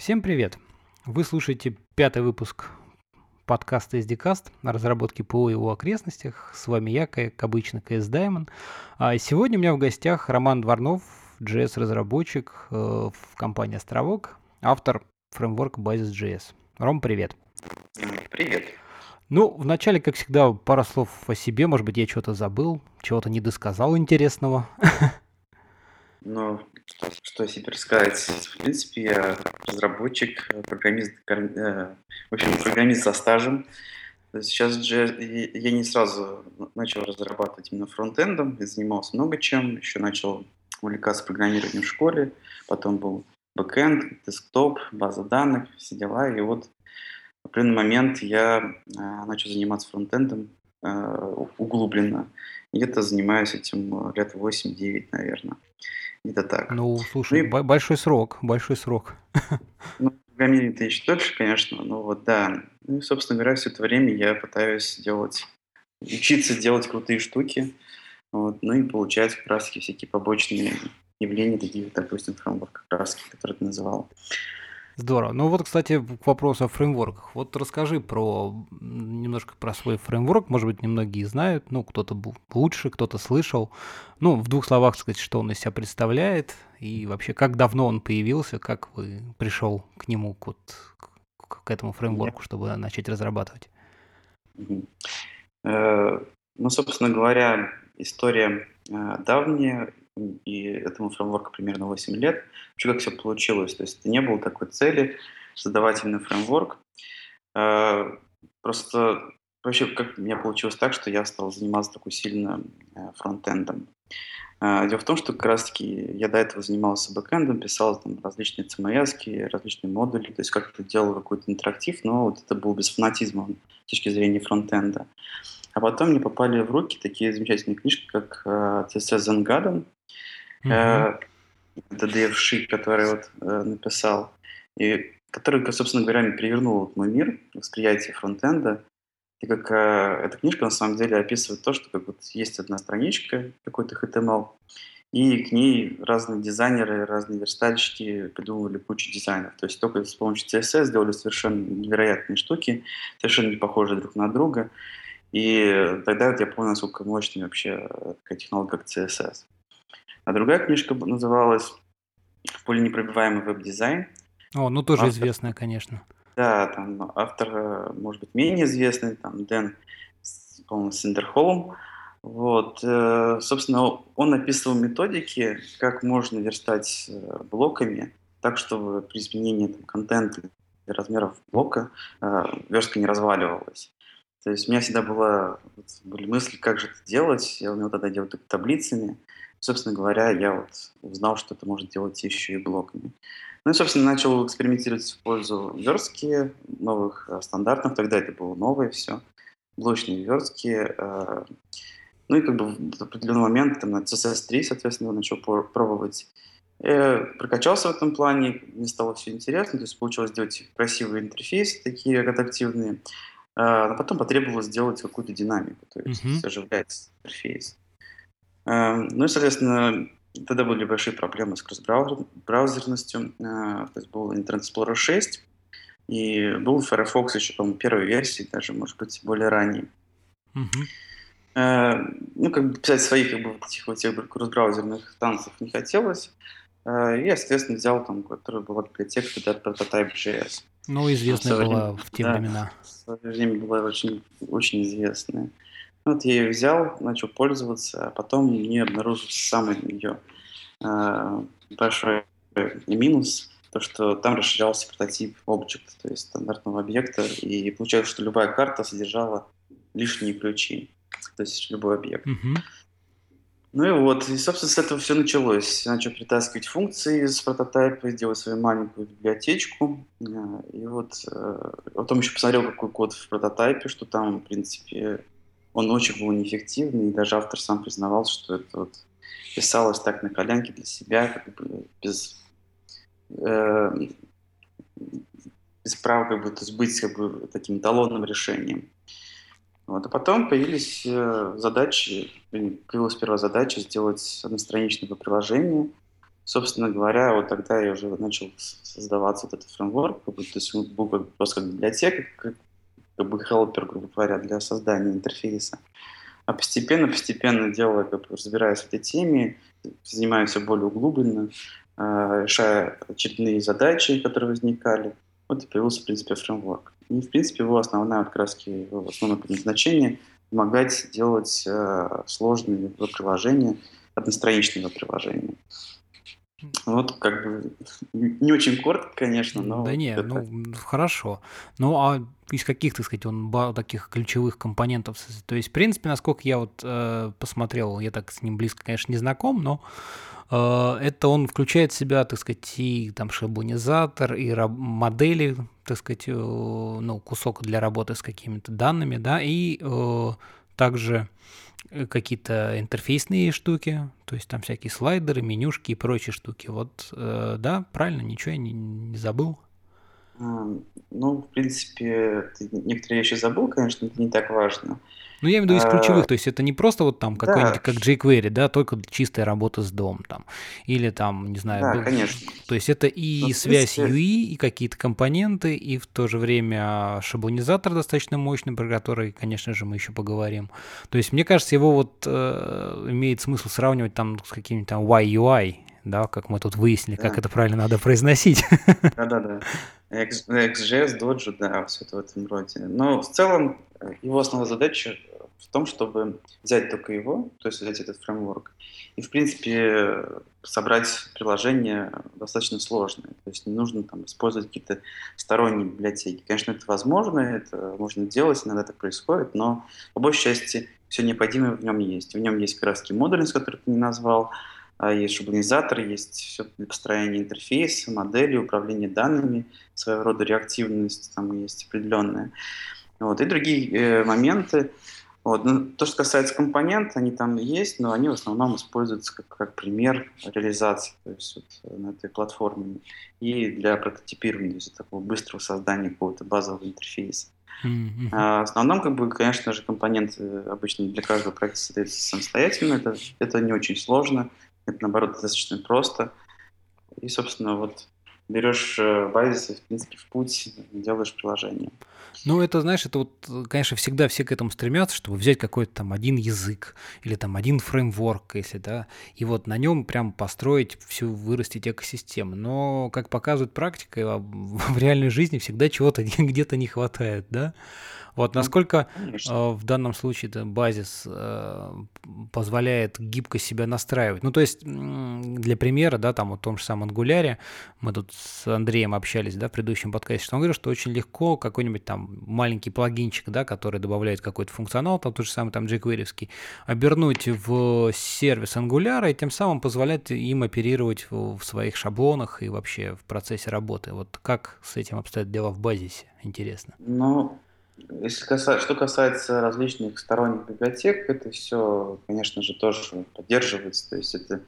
Всем привет! Вы слушаете пятый выпуск подкаста SDCast о разработке ПО и его окрестностях. С вами я, как обычно, КС Даймон. А сегодня у меня в гостях Роман Дворнов, JS-разработчик э, в компании «Островок», автор фреймворка Basis.js. Ром, привет! Привет! Ну, вначале, как всегда, пара слов о себе. Может быть, я что-то забыл, чего-то не досказал интересного. Ну, что, себе рассказать? В принципе, я разработчик, программист, э, в общем, программист со стажем. Сейчас же я не сразу начал разрабатывать именно фронтендом, я занимался много чем, еще начал увлекаться программированием в школе, потом был бэкэнд, десктоп, база данных, все дела, и вот в определенный момент я э, начал заниматься фронтендом углубленно. Где-то занимаюсь этим лет 8-9, наверное. Это так. Ну, слушай, ну, и... большой срок, большой срок. Ну, программирование-то еще дольше, конечно, но вот да. Ну и, собственно говоря, все это время я пытаюсь делать, учиться делать крутые штуки, вот, ну и получать как раз всякие побочные явления, такие, допустим, фреймворк как раз, который ты называл. Здорово. Ну вот, кстати, к вопросу о фреймворках. Вот расскажи про немножко про свой фреймворк. Может быть, немногие знают. Ну, кто-то лучше, кто-то слышал. Ну, в двух словах сказать, что он из себя представляет и вообще, как давно он появился, как вы пришел к нему, к, вот, к этому фреймворку, чтобы начать разрабатывать. Э, ну, собственно говоря, история э, давняя и этому фреймворку примерно 8 лет. Вообще, как все получилось? То есть не было такой цели создавать именно фреймворк. А, просто вообще как у меня получилось так, что я стал заниматься такой сильно э, фронтендом. А, дело в том, что как раз-таки я до этого занимался бэкэндом, писал там различные CMS, различные модули, то есть как-то делал какой-то интерактив, но вот это было без фанатизма с точки зрения фронтенда. А потом мне попали в руки такие замечательные книжки, как CSS Zen Garden, Это Дэйв Шик, который вот э, написал, и который, собственно говоря, перевернул вот мой мир, восприятие фронтенда. И как э, эта книжка на самом деле описывает то, что как вот есть одна страничка, какой-то HTML, и к ней разные дизайнеры, разные верстальщики придумывали кучу дизайнов. То есть только с помощью CSS сделали совершенно невероятные штуки, совершенно не похожие друг на друга. И тогда вот я понял, насколько мощная вообще такая технология, как CSS. А другая книжка называлась «Пуленепробиваемый веб-дизайн». О, ну тоже автор, известная, конечно. Да, там автор, э, может быть, менее известный, там Дэн, по-моему, Синдерхолм. Вот, э, собственно, он описывал методики, как можно верстать э, блоками, так, чтобы при изменении там, контента и размеров блока верстка не разваливалась. То есть у меня всегда была, были мысли, как же это делать. Я умел тогда делать только таблицами. Собственно говоря, я вот узнал, что это можно делать еще и блоками. Ну и, собственно, начал экспериментировать в пользу верстки новых э, стандартов. Тогда это было новое все. Блочные верстки. Э, ну и как бы в определенный момент там, на CSS3, соответственно, начал пробовать. Я прокачался в этом плане, мне стало все интересно, то есть получилось сделать красивые интерфейсы, такие адаптивные. А, но потом потребовалось сделать какую-то динамику, то есть mm-hmm. оживлять интерфейс. Эм, ну и, соответственно, тогда были большие проблемы с кросс-браузерностью. Э, то есть был Internet Explorer 6, и был Firefox еще, по-моему, первой версии, даже, может быть, более ранней. Uh-huh. Ну, как бы писать своих как бы, этих вот тех кросс-браузерных танцев не хотелось. Э, и я, соответственно, взял там, которая была библиотека для Prototype.js. Ну, известная была в те да, времена. В свое время была очень, очень известная. Вот я ее взял, начал пользоваться, а потом мне обнаружился самый ее э, большой минус, то, что там расширялся прототип Object, то есть стандартного объекта, и получалось, что любая карта содержала лишние ключи, то есть любой объект. Mm-hmm. Ну и вот, и, собственно, с этого все началось. Я начал притаскивать функции из прототипа, делать свою маленькую библиотечку. Э, и вот э, потом еще посмотрел, какой код в прототипе, что там, в принципе, он очень был неэффективный, и даже автор сам признавал, что это вот писалось так на коленке для себя, как бы без, э, без права как бы, то быть как бы, таким эталонным решением. Вот. А потом появились э, задачи, появилась первая задача сделать одностраничное приложение, Собственно говоря, вот тогда я уже начал создаваться вот этот фреймворк, как бы, то есть он был как бы просто как библиотека, как, как бы helper, грубо говоря, для создания интерфейса. А постепенно, постепенно делая, как бы, разбираясь в этой теме, все более углубленно, э, решая очередные задачи, которые возникали, вот и появился, в принципе, фреймворк. И, в принципе, его основная, краски, его основное предназначение – помогать делать э, сложные приложения, одностраничные приложения. Вот как бы не очень коротко, конечно, но... Да не, ну хорошо. Ну а из каких, так сказать, он таких ключевых компонентов? То есть, в принципе, насколько я вот э, посмотрел, я так с ним близко, конечно, не знаком, но э, это он включает в себя, так сказать, и там шаблонизатор, и модели, так сказать, э, ну, кусок для работы с какими-то данными, да, и э, также какие-то интерфейсные штуки, то есть там всякие слайдеры, менюшки и прочие штуки. Вот, э, да, правильно, ничего я не, не забыл. Ну, в принципе, некоторые вещи забыл, конечно, это не так важно. Ну, я имею в виду из а, ключевых, то есть это не просто вот там какой-нибудь, как jQuery, да, только чистая работа с дом там, или там, не знаю. Да, был... конечно. То есть это и Но, связь. UI, и какие-то компоненты, и в то же время шаблонизатор достаточно мощный, про который, конечно же, мы еще поговорим. То есть мне кажется, его вот э, имеет смысл сравнивать там с каким-нибудь там YUI, да, как мы тут выяснили, да. как это правильно надо произносить. Да-да-да. XJS, Dojo, да, все это в этом роде. Но в целом э, его основная задача в том, чтобы взять только его, то есть взять этот фреймворк, и, в принципе, собрать приложение достаточно сложное. То есть не нужно там использовать какие-то сторонние библиотеки. Конечно, это возможно, это можно делать, иногда так происходит, но по большей части все необходимое в нем есть. В нем есть краски модульность, который ты не назвал, есть шаблонизатор, есть все для построения интерфейса, модели, управления данными, своего рода реактивность там есть определенная. Вот, и другие э, моменты. Вот. Ну, то, что касается компонентов, они там есть, но они в основном используются как, как пример реализации то есть вот, на этой платформе и для прототипирования, то есть такого быстрого создания какого-то базового интерфейса. Mm-hmm. А в основном, как бы, конечно же, компоненты обычно для каждого проекта создаются самостоятельно, это, это не очень сложно, это, наоборот, достаточно просто. И, собственно, вот берешь э, базис и, в принципе, в путь делаешь приложение. Ну, это, знаешь, это вот, конечно, всегда все к этому стремятся, чтобы взять какой-то там один язык или там один фреймворк, если, да, и вот на нем прям построить всю, вырастить экосистему. Но, как показывает практика, в реальной жизни всегда чего-то где-то не хватает, да. Вот ну, насколько э, в данном случае это базис э, позволяет гибко себя настраивать. Ну, то есть, для примера, да, там, вот в том же самом Angular, мы тут с Андреем общались, да, в предыдущем подкасте, что он говорил, что очень легко какой-нибудь там маленький плагинчик, да, который добавляет какой-то функционал, там тот же самый там jQuery, обернуть в сервис Angular и тем самым позволять им оперировать в, в своих шаблонах и вообще в процессе работы. Вот как с этим обстоят дела в базисе? Интересно. Ну, если касается, что касается различных сторонних библиотек, это все, конечно же, тоже поддерживается. То есть это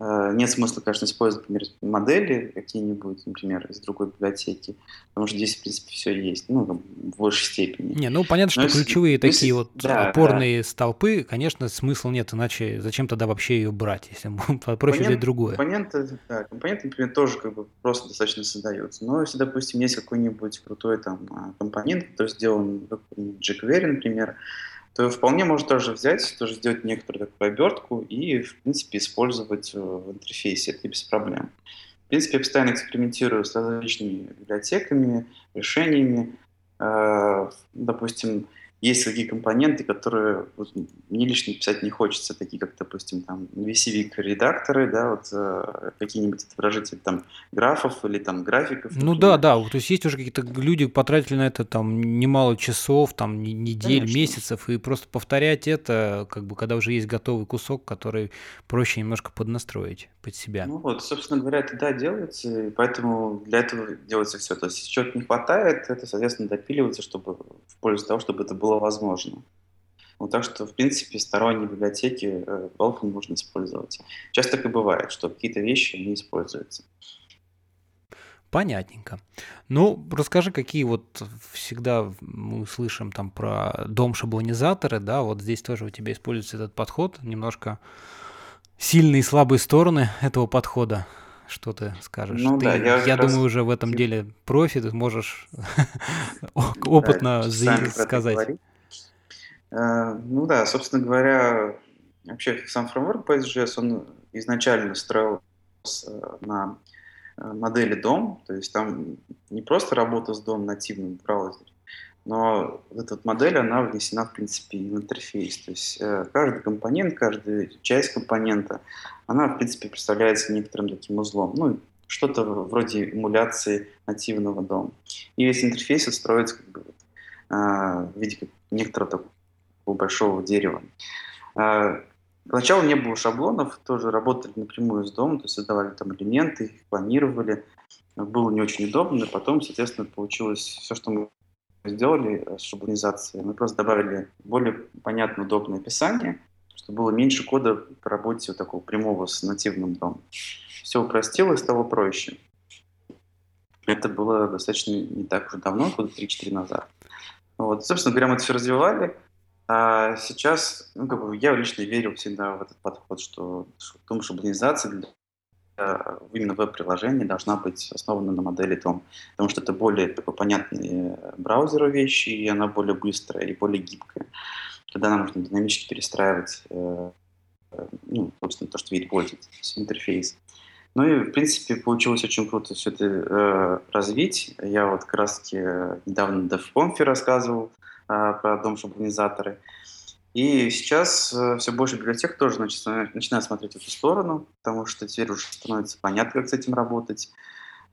нет смысла, конечно, использовать, например, модели какие-нибудь, например, из другой библиотеки, потому что здесь, в принципе, все есть, ну, в большей степени. Не, ну, понятно, Но что если, ключевые если, такие вот да, опорные да. столпы, конечно, смысла нет, иначе зачем тогда вообще ее брать, если проще взять другое. Компоненты, да, компоненты, например, тоже как бы просто достаточно создаются. Но если, допустим, есть какой-нибудь крутой там а, компонент, который сделан в jQuery, например, то вполне можно тоже взять, тоже сделать некоторую такую обертку и, в принципе, использовать в интерфейсе. Это без проблем. В принципе, я постоянно экспериментирую с различными библиотеками, решениями. Э, допустим, есть такие компоненты, которые вот, мне лично писать не хочется, такие как, допустим, там VCV редакторы, да, вот э, какие-нибудь отображители там графов или там графиков. Ну да, да, то есть есть уже какие-то люди потратили на это там немало часов, там недель, Конечно. месяцев, и просто повторять это, как бы, когда уже есть готовый кусок, который проще немножко поднастроить под себя. Ну вот, собственно говоря, это да, делается, и поэтому для этого делается все. То есть, если чего-то не хватает, это, соответственно, допиливается, чтобы в пользу того, чтобы это было было возможно. Вот так что, в принципе, сторонние библиотеки э, Welcome можно использовать. Часто так и бывает, что какие-то вещи не используются. Понятненько. Ну, расскажи, какие вот всегда мы слышим там про дом шаблонизаторы, да, вот здесь тоже у тебя используется этот подход, немножко сильные и слабые стороны этого подхода. Что ты скажешь? Ну ты, да, я, я раз... думаю, уже в этом деле профи, ты можешь опытно да, сказать. Uh, ну да, собственно говоря, вообще сам фреймворк PSGS, он изначально строился на э, модели DOM, то есть там не просто работа с DOM нативным в браузере, но эта модель, она внесена, в принципе, в интерфейс. То есть э, каждый компонент, каждая часть компонента, она, в принципе, представляется некоторым таким узлом. Ну, что-то вроде эмуляции нативного дома. И весь интерфейс строится как бы, э, в виде некоторого такого большого дерева. Э, Поначалу не было шаблонов, тоже работали напрямую с домом, то есть создавали там элементы, их планировали. Было не очень удобно, потом, соответственно, получилось все, что мы сделали э, с шаблонизацией. Мы просто добавили более понятное, удобное описание, чтобы было меньше кода по работе вот такого прямого с нативным домом. Все упростилось, стало проще. Это было достаточно не так уж давно, года 3-4 назад. Вот. Собственно говоря, мы это все развивали. А сейчас, ну, как бы я лично верил всегда в этот подход, что в том, шаблонизация для именно веб-приложение должна быть основана на модели Tom, потому что это более такой понятные браузеру вещи, и она более быстрая и более гибкая. Тогда нам нужно динамически перестраивать, э, э, ну, собственно, то, что видит пользователь, интерфейс. Ну и, в принципе, получилось очень круто все это э, развить. Я вот как раз недавно на DevConf рассказывал э, про дом-шаблонизаторы. И сейчас э, все больше библиотек тоже значит, начинают смотреть в эту сторону, потому что теперь уже становится понятно, как с этим работать.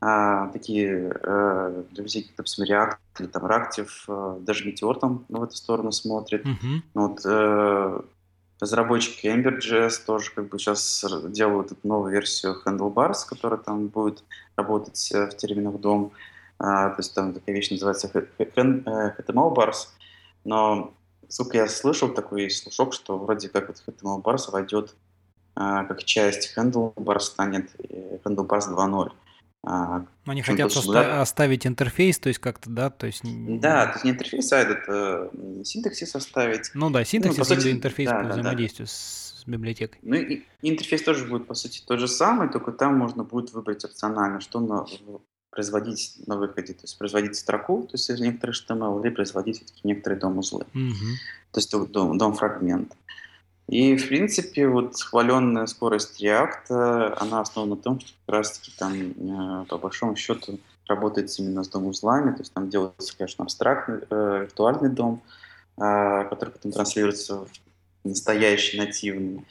А, такие э, как, допустим, React или там Reactive, э, даже Meteor там в эту сторону смотрит. Mm-hmm. Вот, э, разработчики Ember.js тоже как бы сейчас делают эту новую версию Handlebars, которая там будет работать э, в терминах DOM. А, то есть там такая вещь называется HTML Bars. Но Сколько я слышал, такой есть слушок, что вроде как этот Handlebars войдет а, как часть Handlebars станет Handlebars 2.0. А, они хотят да? оставить интерфейс, то есть как-то, да, то есть... Да, то есть не интерфейс, а этот э, синтаксис оставить. Ну да, синтаксис ну, сути, интерфейс да, по да, взаимодействию да. с библиотекой. Ну и интерфейс тоже будет, по сути, тот же самый, только там можно будет выбрать опционально, что на, производить на выходе, то есть производить строку, то есть некоторые HTML, или производить некоторые дом-узлы, mm-hmm. то есть дом, дом-фрагмент. И, в принципе, вот хваленная скорость React, она основана на том, что как раз-таки там, э, по большому счету, работает именно с дом-узлами, то есть там делается, конечно, абстрактный, э, виртуальный дом, э, который потом транслируется в настоящий, нативный.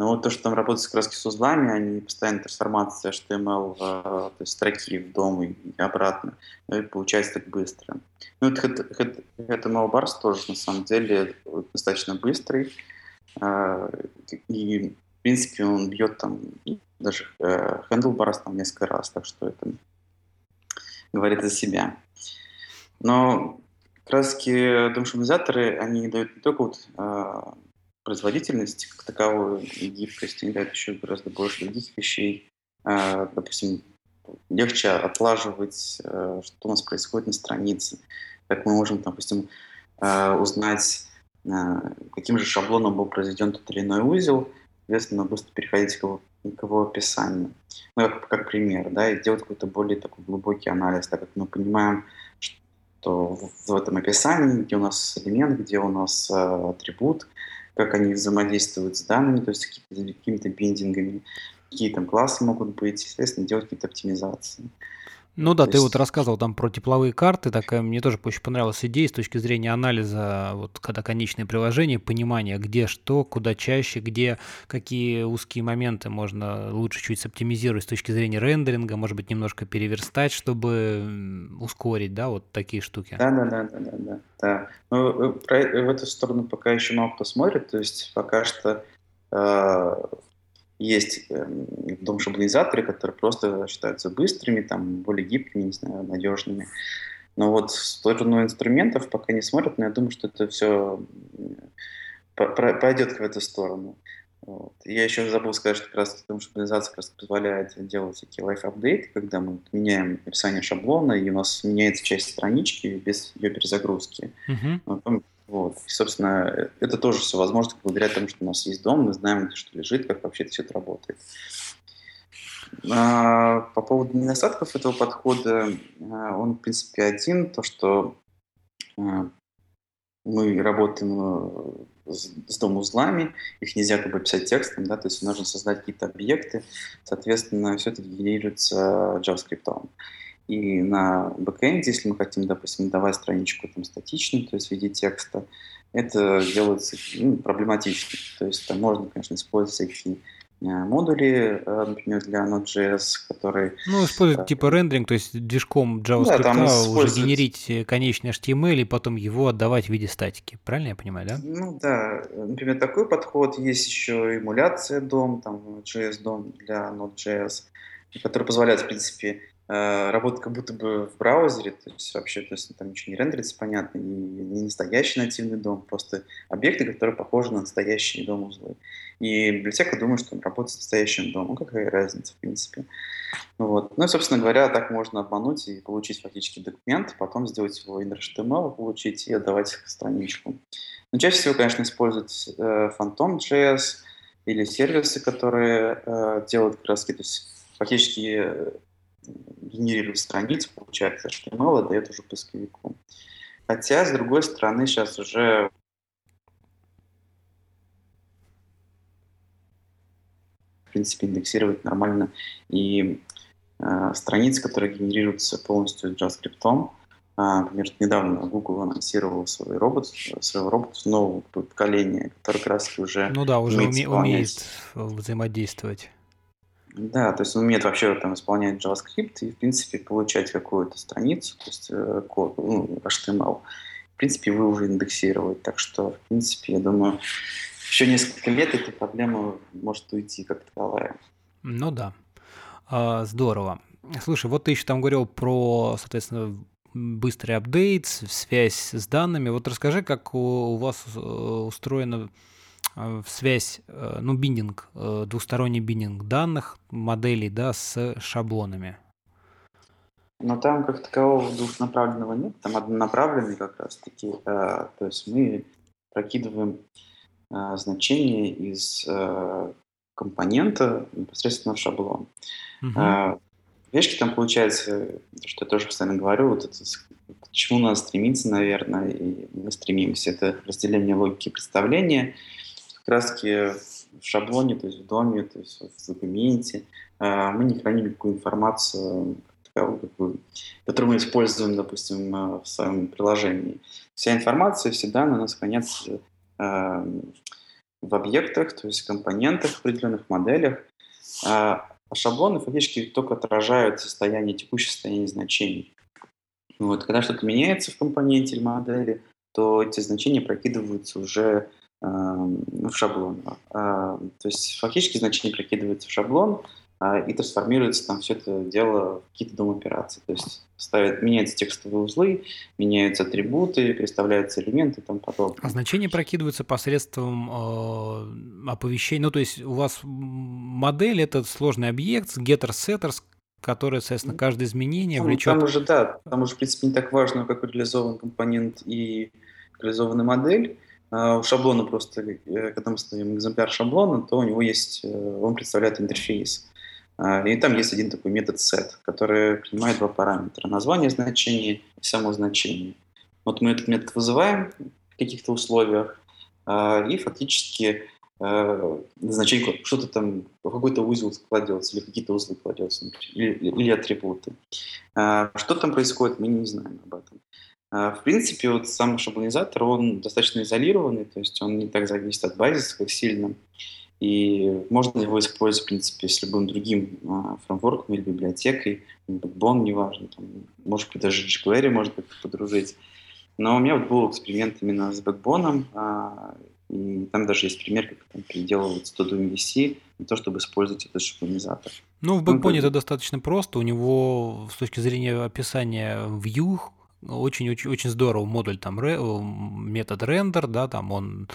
Но вот то, что там работает как раз с узлами, они постоянно трансформация HTML, то есть строки в дом и обратно, ну и получается так быстро. Ну, это HTML bars тоже на самом деле достаточно быстрый, а, и в принципе он бьет там даже э, handlebars там несколько раз, так что это говорит за себя. Но краски домшумизаторы, они дают не только вот а, производительность как таковую и гибкость, дают еще гораздо больше других вещей. А, допустим, легче отлаживать, э, что у нас происходит на странице. Как мы можем, допустим, э, узнать, э, каким же шаблоном был произведен тот или иной узел, соответственно, быстро переходить к его, к его описанию. Ну, как, как пример, да, и делать какой-то более такой глубокий анализ, так как мы понимаем, что в, в этом описании, где у нас элемент, где у нас атрибут, как они взаимодействуют с данными, то есть какими-то биндингами, какие там классы могут быть, естественно, делать какие-то оптимизации. Ну да, То ты есть... вот рассказывал там про тепловые карты, такая мне тоже очень понравилась идея с точки зрения анализа, вот когда конечное приложение, понимания, где что, куда чаще, где какие узкие моменты можно лучше чуть оптимизировать с точки зрения рендеринга, может быть, немножко переверстать, чтобы ускорить, да, вот такие штуки. Да, да, да, да, да, да. да. Ну, э, в эту сторону пока еще мало кто смотрит, то есть пока что э, есть эм, дом-шаблонизаторы, которые просто считаются быстрыми, там, более гибкими, не знаю, надежными. Но вот в сторону инструментов пока не смотрят, но я думаю, что это все пойдет в эту сторону. Вот. Я еще забыл сказать, что как раз потому что шаблонизация раз позволяет делать такие лайф-апдейты, когда мы меняем описание шаблона, и у нас меняется часть странички без ее перезагрузки. Uh-huh. Потом Вот. И, собственно, это тоже все возможно благодаря тому, что у нас есть дом, мы знаем, что лежит, как вообще это все это работает. А, по поводу недостатков этого подхода, а, он, в принципе, один, то, что а, мы работаем э, с дом-узлами, их нельзя как бы писать текстом, да, то есть нужно создать какие-то объекты, соответственно, все это генерируется JavaScript. И на бэкэнде, если мы хотим, допустим, давать страничку там, статичную, то есть в виде текста, это делается ну, проблематично. То есть там можно, конечно, использовать всякие э, модули, э, например, для Node.js, которые... Ну, использовать типа рендеринг, то есть движком JavaScript да, уже генерить конечный HTML и потом его отдавать в виде статики. Правильно я понимаю, да? Ну да, например, такой подход. Есть еще эмуляция DOM, там JS DOM для Node.js, который позволяет, в принципе, Э, работает как будто бы в браузере, то есть вообще то есть, там ничего не рендерится, понятно, и не настоящий нативный дом, просто объекты, которые похожи на настоящие дом узлы. И библиотека думает, что он работает с настоящим домом. Ну, какая разница, в принципе. Вот. Ну и, собственно говоря, так можно обмануть и получить фактически документ, потом сделать его in HTML, получить и отдавать страничку. Но чаще всего, конечно, используют э, Phantom.js или сервисы, которые э, делают раз то есть фактически генерирует страницу, получается HTML дает уже поисковику. Хотя, с другой стороны, сейчас уже в принципе, индексировать нормально и э, страницы, которые генерируются полностью JavaScript. А, например, недавно Google анонсировал свой робот, своего робота нового поколения, который как раз уже Ну да, уже умеет, умеет взаимодействовать. Да, то есть он умеет вообще там исполнять JavaScript и, в принципе, получать какую-то страницу, то есть э, код, ну, HTML. В принципе, вы уже индексировать. Так что, в принципе, я думаю, еще несколько лет эта проблема может уйти как таковая. Ну да. А, здорово. Слушай, вот ты еще там говорил про, соответственно, быстрый апдейт, связь с данными. Вот расскажи, как у, вас э, устроено в связь, э, ну, биндинг, э, двусторонний биндинг данных, моделей, да, с шаблонами? Но там как такового двухнаправленного нет, там однонаправленный как раз-таки. то есть мы прокидываем значение из компонента непосредственно в шаблон. Угу. Вещи там получается, что я тоже постоянно говорю, вот это, к чему надо стремиться, наверное, и мы стремимся, это разделение логики представления – краски в шаблоне, то есть в доме, то есть в документе. А, мы не храним никакую информацию, которую мы используем, допустим, в своем приложении. Вся информация, все данные у нас хранятся а, в объектах, то есть в компонентах, в определенных моделях. А шаблоны фактически только отражают состояние, текущее состояние значений. Вот, когда что-то меняется в компоненте или модели, то эти значения прокидываются уже в шаблон. А, то есть фактически значение прикидывается в шаблон а, и трансформируется там все это дело в какие-то дом операции. То есть ставят, меняются текстовые узлы, меняются атрибуты, представляются элементы и тому подобное. А значение прокидывается посредством э, оповещения. Ну, то есть у вас модель — это сложный объект getter setters, который, соответственно, каждое изменение там, влечет... Там уже, да, там уже, в принципе, не так важно, как реализован компонент и реализована модель. А, у шаблона просто, э, когда мы ставим экземпляр шаблона, то у него есть, э, он представляет интерфейс. А, и там есть один такой метод set, который принимает два параметра. Название значения и само значение. Вот мы этот метод вызываем в каких-то условиях, а, и фактически э, значение что-то там, какой-то узел кладется, или какие-то узлы кладется, или, или атрибуты. Что там происходит, мы не знаем об этом. А, в принципе, вот сам шаблонизатор, он достаточно изолированный, то есть он не так зависит от базиса, как сильно. И можно его использовать, в принципе, с любым другим а, фреймворком или библиотекой, Backbone, неважно, там, может быть, даже jQuery может быть подружить. Но у меня вот был эксперимент именно с Backbone, а, и там даже есть пример, как там переделывать todo MVC на то, чтобы использовать этот шаблонизатор. Ну, в Backbone ну, это достаточно просто. У него с точки зрения описания view очень-очень очень здорово модуль там метод рендер, да, там он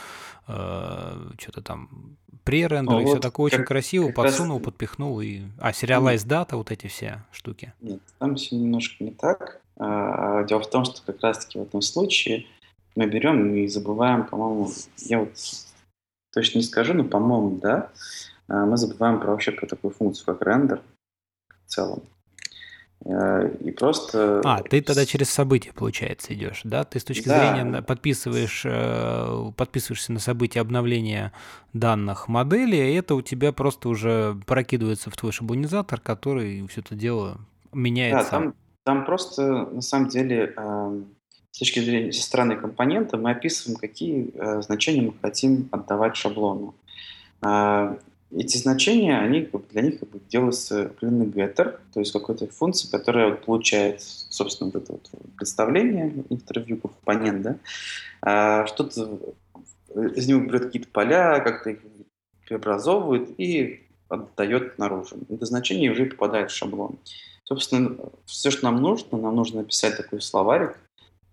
э, что-то там пререндер ну, и вот все такое как, очень красиво подсунул, раз... подпихнул и а сериалайз дата вот эти все штуки. Нет, там все немножко не так. А, дело в том, что как раз-таки в этом случае мы берем и забываем, по-моему, я вот точно не скажу, но, по-моему, да, а, мы забываем про вообще про такую функцию, как рендер в целом. Э, и просто... А, ты тогда через события, получается, идешь, да? Ты с точки да. зрения подписываешь, э, подписываешься на события обновления данных модели, и это у тебя просто уже прокидывается в твой шаблонизатор, который все это дело меняется. Да, там, там просто, на самом деле, эм, с точки зрения со стороны компонента мы описываем, какие э, значения мы хотим отдавать шаблону эти значения, они, для них как бы делается определенный getter, то есть какой-то функция, которая вот получает, собственно, вот это вот представление, интервью компонент, да, а, что-то из него берет какие-то поля, как-то их преобразовывает и отдает наружу. Это значение уже попадает в шаблон. Собственно, все, что нам нужно, нам нужно написать такой словарик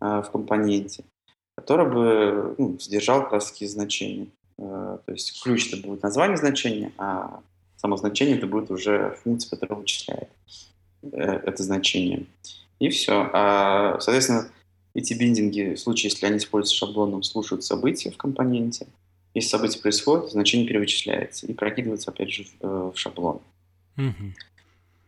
э, в компоненте, который бы ну, содержал раз значения. Э, то есть ключ это будет название значения, а само значение это будет уже функция, которая вычисляет э, это значение. И все. А, соответственно, эти биндинги, в случае, если они используются шаблоном, слушают события в компоненте. Если событие происходит, значение перевычисляется и прокидывается опять же в, э, в шаблон. Mm-hmm.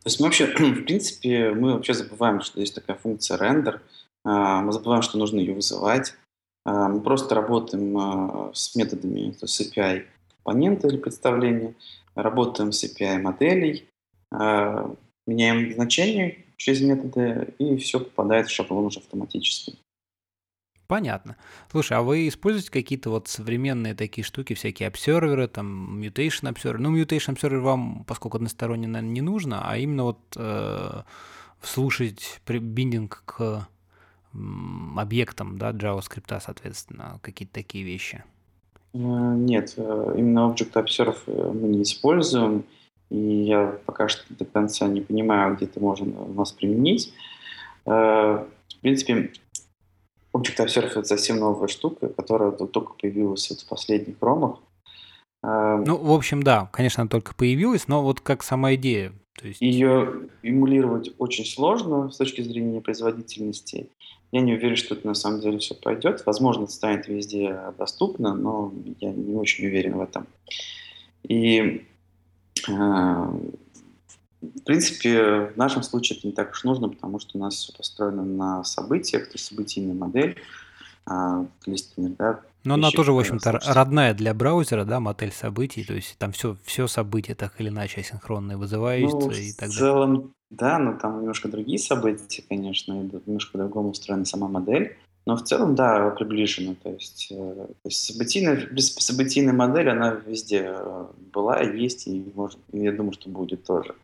То есть мы вообще, в принципе, мы вообще забываем, что есть такая функция render. А, мы забываем, что нужно ее вызывать. А, мы просто работаем а, с методами, то есть API компонента или представления, работаем с API моделей, а, меняем значения через методы, и все попадает в шаблон уже автоматически. Понятно. Слушай, а вы используете какие-то вот современные такие штуки, всякие обсерверы, там, mutation observer? Ну, mutation observer вам, поскольку односторонне, наверное, не нужно, а именно вот э, слушать биндинг к объектом да, JavaScript, соответственно, какие-то такие вещи? Э, нет, э, именно Object Observe э, мы не используем, и я пока что до конца не понимаю, где это можно у нас применить. В принципе, Object Observe — это совсем новая штука, которая только появилась в последних ромах. Ну, в общем, да, конечно, она только появилась, но вот как сама идея, то есть... Ее эмулировать очень сложно с точки зрения производительности. Я не уверен, что это на самом деле все пойдет. Возможно, это станет везде доступно, но я не очень уверен в этом. И, э, в принципе, в нашем случае это не так уж нужно, потому что у нас все построено на событиях, то есть событийная модель, э, листинг, да, но она тоже, в общем-то, родная для браузера, да, модель событий, то есть там все, все события так или иначе асинхронные вызываются ну, и так далее. В целом, да, но там немножко другие события, конечно, идут, немножко по-другому устроена сама модель. Но в целом, да, приближена. То есть, э, то есть событийная, событийная модель, она везде э, была, есть, и может, я думаю, что будет тоже.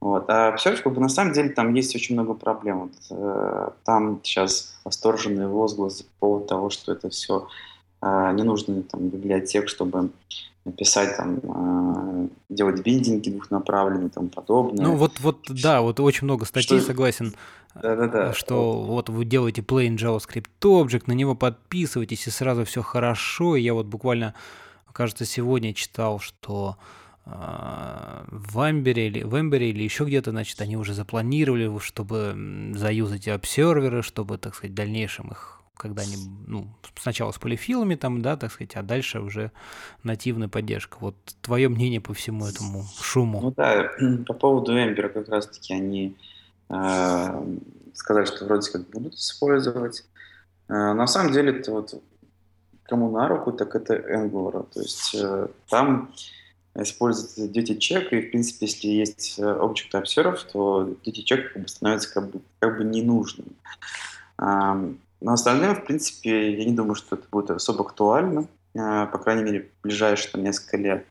Вот. А все как бы на самом деле там есть очень много проблем. Вот, э, там сейчас восторженные возгласы по поводу того, что это все а, не там библиотек, чтобы писать там, а, делать биндинги двухнаправленные и тому подобное. Ну вот, вот, да, вот очень много статей, что... согласен, да, да, да. что вот. вот вы делаете plain JavaScript object, на него подписываетесь и сразу все хорошо. И я вот буквально, кажется, сегодня читал, что а, в Амбере или в Эмбере или еще где-то, значит, они уже запланировали, чтобы заюзать обсерверы, чтобы, так сказать, в дальнейшем их когда они, ну, сначала с полифилами там, да, так сказать, а дальше уже нативная поддержка. Вот твое мнение по всему этому шуму. Ну да, по поводу Эмбера как раз-таки они э, сказали, что вроде как будут использовать. Э, на самом деле это вот кому на руку, так это Angular. То есть э, там используется duty check, и, в принципе, если есть э, Object Observe, то duty check как бы становится как бы, как бы ненужным. Но остальным, в принципе, я не думаю, что это будет особо актуально, э, по крайней мере, в ближайшие там, несколько лет.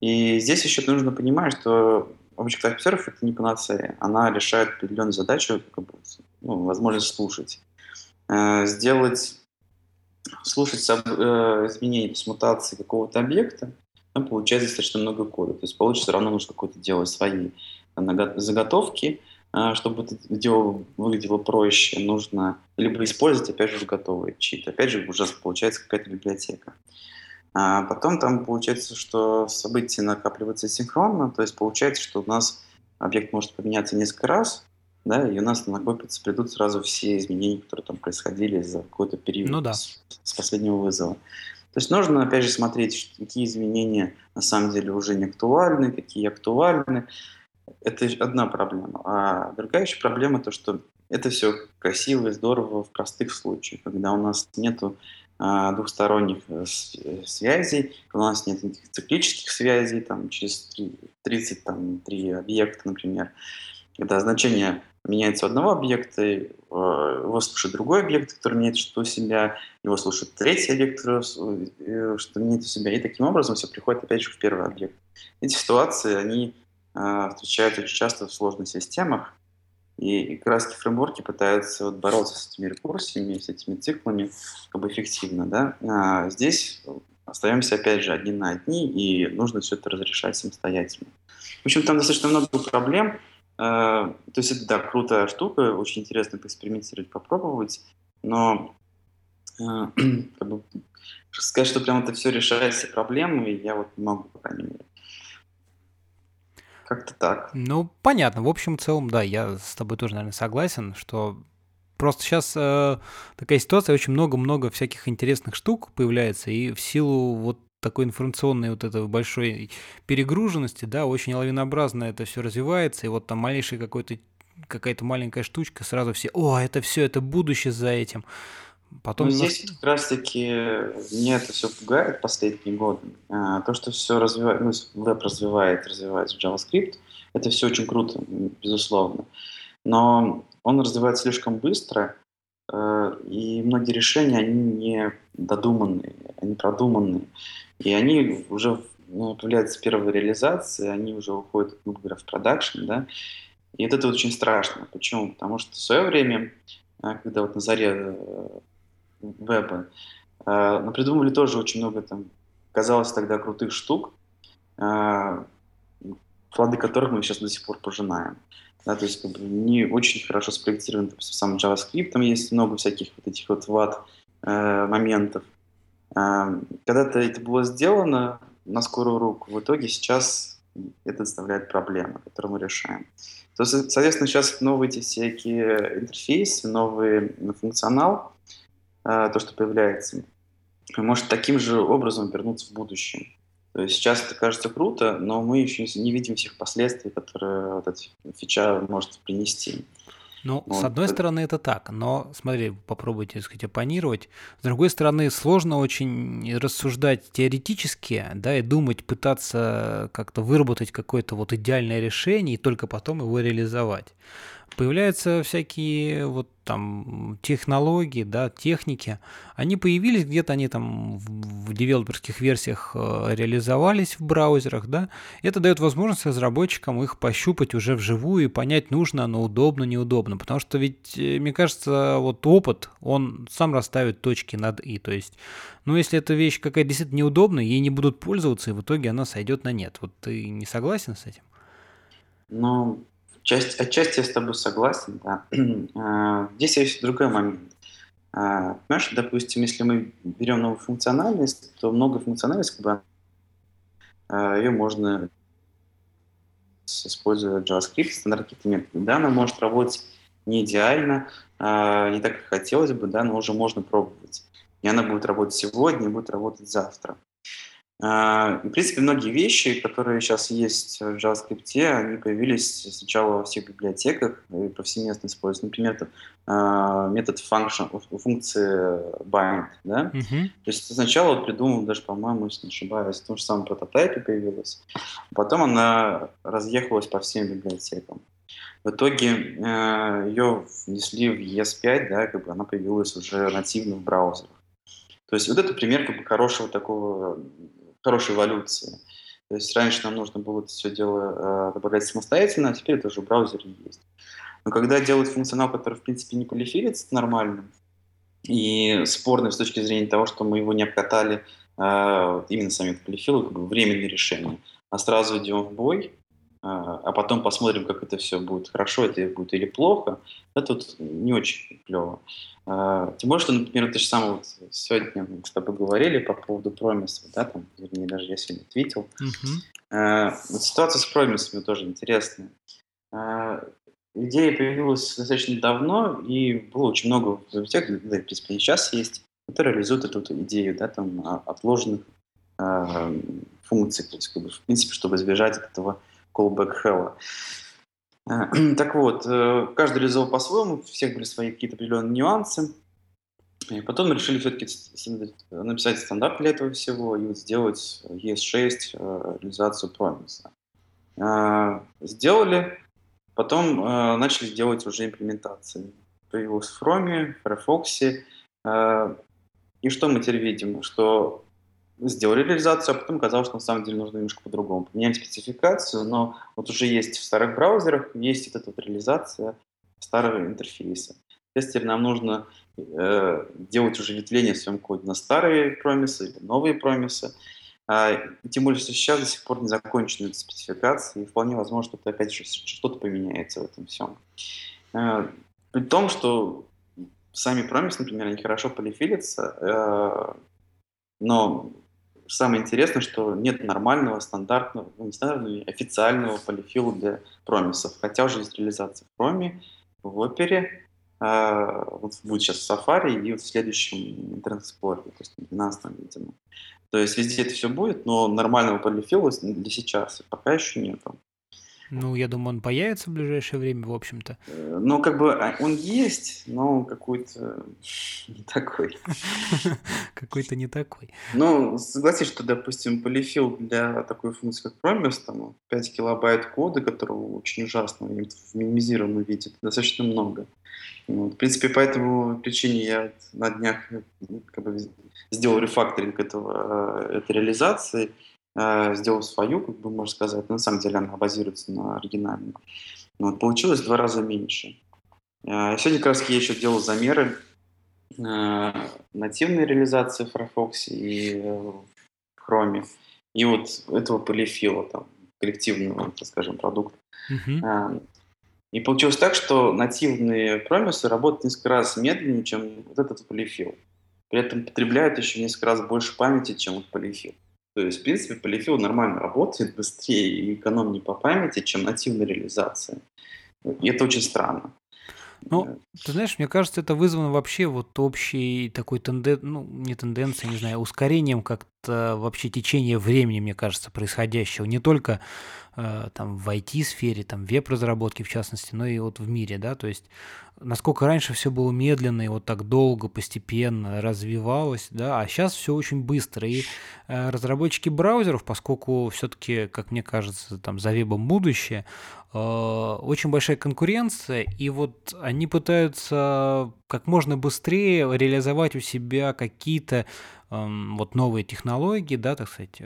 И здесь еще нужно понимать, что Object Observe — это не панацея. Она решает определенную задачу, как бы, ну, возможность слушать. Э, сделать, слушать э, изменения, то есть мутации какого-то объекта, получается достаточно много кода. То есть получится равно нужно какое-то делать свои заготовки, чтобы это дело выглядело проще, нужно либо использовать, опять же, готовые читы. Опять же, уже получается какая-то библиотека. А потом там получается, что события накапливаются синхронно, то есть получается, что у нас объект может поменяться несколько раз, да, и у нас накопится, придут сразу все изменения, которые там происходили за какой-то период Ну да. с, с последнего вызова. То есть нужно, опять же, смотреть, какие изменения на самом деле уже не актуальны, какие актуальны. Это одна проблема. А другая еще проблема то, что это все красиво и здорово в простых случаях, когда у нас нету а, двухсторонних э, э, связей, у нас нет никаких циклических связей, там, через 30, там, 3 объекта, например, когда значение меняется у одного объекта, э, его слушает другой объект, который меняет что у себя, его слушает третий объект, что меняет у себя, и таким образом все приходит опять же в первый объект. Эти ситуации, они встречаются очень часто в сложных системах, и краски фреймворки пытаются вот бороться с этими рекурсиями, с этими циклами как бы эффективно. Да? А здесь остаемся опять же одни на одни, и нужно все это разрешать самостоятельно. В общем, там достаточно много проблем. А, то есть это, да, крутая штука, очень интересно поэкспериментировать, попробовать, но а, как бы, сказать, что прям это все решает все проблемы, я вот не могу, по крайней мере. Как-то так. Ну, понятно. В общем, в целом, да, я с тобой тоже, наверное, согласен, что просто сейчас э, такая ситуация, очень много-много всяких интересных штук появляется, и в силу вот такой информационной вот этой большой перегруженности, да, очень лавинообразно это все развивается, и вот там малейшая какой-то какая-то маленькая штучка, сразу все, о, это все, это будущее за этим. Потом ну, здесь нас... как раз-таки меня это все пугает последние годы. А, то, что все развивает, ну, веб развивает, развивается JavaScript, это все очень круто, безусловно. Но он развивается слишком быстро, э, и многие решения, они не додуманные, они продуманные. И они уже ну, появляются первая реализация, они уже уходят, грубо говоря, в продакшн, да, и вот это очень страшно. Почему? Потому что в свое время, а, когда вот на заре э, веба. А, но придумали тоже очень много там, казалось тогда крутых штук, а, плоды которых мы сейчас до сих пор пожинаем. Да, то есть как бы, не очень хорошо спроектирован допустим, сам JavaScript, там есть много всяких вот этих вот ват э, моментов. Э, когда-то это было сделано на скорую руку, в итоге сейчас это доставляет проблемы, которые мы решаем. То есть, соответственно, сейчас новые эти всякие интерфейсы, новый функционал, а, то, что появляется, может таким же образом вернуться в будущем. То есть сейчас это кажется круто, но мы еще не видим всех последствий, которые вот эта фича может принести. Ну, вот. с одной стороны, это так, но смотри, попробуйте, так сказать, оппонировать. С другой стороны, сложно очень рассуждать теоретически, да, и думать, пытаться как-то выработать какое-то вот идеальное решение и только потом его реализовать. Появляются всякие вот там технологии, да, техники, они появились где-то, они там в девелоперских версиях э, реализовались в браузерах, да, это дает возможность разработчикам их пощупать уже вживую и понять, нужно оно, удобно, неудобно, потому что ведь, э, мне кажется, вот опыт, он сам расставит точки над «и», то есть, ну, если эта вещь какая-то действительно неудобная, ей не будут пользоваться, и в итоге она сойдет на нет. Вот ты не согласен с этим? Ну, Часть, отчасти я с тобой согласен, да. А, здесь есть другой момент. А, понимаешь, допустим, если мы берем новую функциональность, то много функциональность, как бы, а, ее можно используя JavaScript, стандартные методы. Да, она может работать не идеально, не так, как хотелось бы, да, но уже можно пробовать. И она будет работать сегодня, и будет работать завтра. А, в принципе, многие вещи, которые сейчас есть в JavaScript, они появились сначала во всех библиотеках и повсеместно используются. Например, это, а, метод function, функции bind. Да? Uh-huh. То есть сначала придумал, даже, по-моему, если не ошибаюсь, в том же самом прототипе появилась. Потом она разъехалась по всем библиотекам. В итоге э, ее внесли в ES5, да, как бы она появилась уже нативно в браузерах. То есть вот это пример как бы хорошего такого хорошей эволюции. То есть раньше нам нужно было это все дело э, добавлять самостоятельно, а теперь это уже в браузере есть. Но когда делают функционал, который, в принципе, не полифилится нормально, и спорный с точки зрения того, что мы его не обкатали э, именно сами полифилы, как бы временное решение, а сразу идем в бой, а, а потом посмотрим, как это все будет, хорошо это будет или плохо, это вот не очень клево. А, тем более, что, например, ты же сам вот сегодня мы с тобой говорили по поводу промисов, да, там, вернее, даже я сегодня твитил. Uh-huh. Вот ситуация с промисами тоже интересная. идея появилась достаточно давно, и было очень много библиотек, да, в принципе, и сейчас есть, которые реализуют эту, идею, да, там, отложенных функций, то есть, как бы, в принципе, чтобы избежать этого callback hell. Э, так вот, э, каждый реализовал по-своему, у всех были свои какие-то определенные нюансы. И потом мы решили все-таки написать стандарт для этого всего и вот сделать ES6 э, реализацию промиса. Сделали, потом начали делать уже имплементации. Появилась в Chrome, Firefox. И что мы теперь видим? Что сделали реализацию, а потом оказалось, что на самом деле нужно немножко по-другому. Поменяли спецификацию, но вот уже есть в старых браузерах, есть вот эта вот реализация старого интерфейса. Теперь нам нужно э, делать уже ветвление в своем коде на старые промисы или новые промисы. А, тем более, что сейчас до сих пор не закончены спецификации, и вполне возможно, что опять же что-то поменяется в этом всем. Э, при том, что сами промисы, например, они хорошо полифилятся, э, но самое интересное, что нет нормального, стандартного, ну, не стандартного, официального полифила для промисов. Хотя уже есть реализация в проме, в опере, э, вот будет сейчас в Safari и вот в следующем Internet то есть в 12 видимо. То есть везде это все будет, но нормального полифила для сейчас пока еще нет. Ну, я думаю, он появится в ближайшее время, в общем-то. Э, ну, как бы а, он есть, но какой-то не такой. Какой-то не такой. Ну, согласись, что, допустим, полифил для такой функции, как Promise, там 5 килобайт кода, которого очень ужасно в минимизированном виде, достаточно много. Вот. В принципе, по этому причине я на днях э, как бы, сделал рефакторинг этого, э, этой реализации, сделал свою, как бы можно сказать. На самом деле она базируется на оригинальной. Вот, получилось в два раза меньше. Э, сегодня как раз я еще делал замеры э, нативной реализации в Firefox и в Chrome. И вот этого полифила, там, коллективного, так скажем, продукта. Uh-huh. И получилось так, что нативные промисы работают несколько раз медленнее, чем вот этот полифил. При этом потребляют еще несколько раз больше памяти, чем вот полифил. То есть, в принципе, полифил нормально работает, быстрее и экономнее по памяти, чем нативная реализация. И это очень странно. Ну, э, ты знаешь, мне кажется, это вызвано вообще вот общей такой тенденцией, ну, не тенденцией, не знаю, ускорением как-то вообще течения времени, мне кажется, происходящего. Не только там в IT-сфере, там веб-разработке в частности, но и вот в мире, да, то есть насколько раньше все было медленно и вот так долго, постепенно развивалось, да, а сейчас все очень быстро. И э, разработчики браузеров, поскольку все-таки, как мне кажется, там за вебом будущее, э, очень большая конкуренция, и вот они пытаются как можно быстрее реализовать у себя какие-то вот новые технологии, да, так сказать,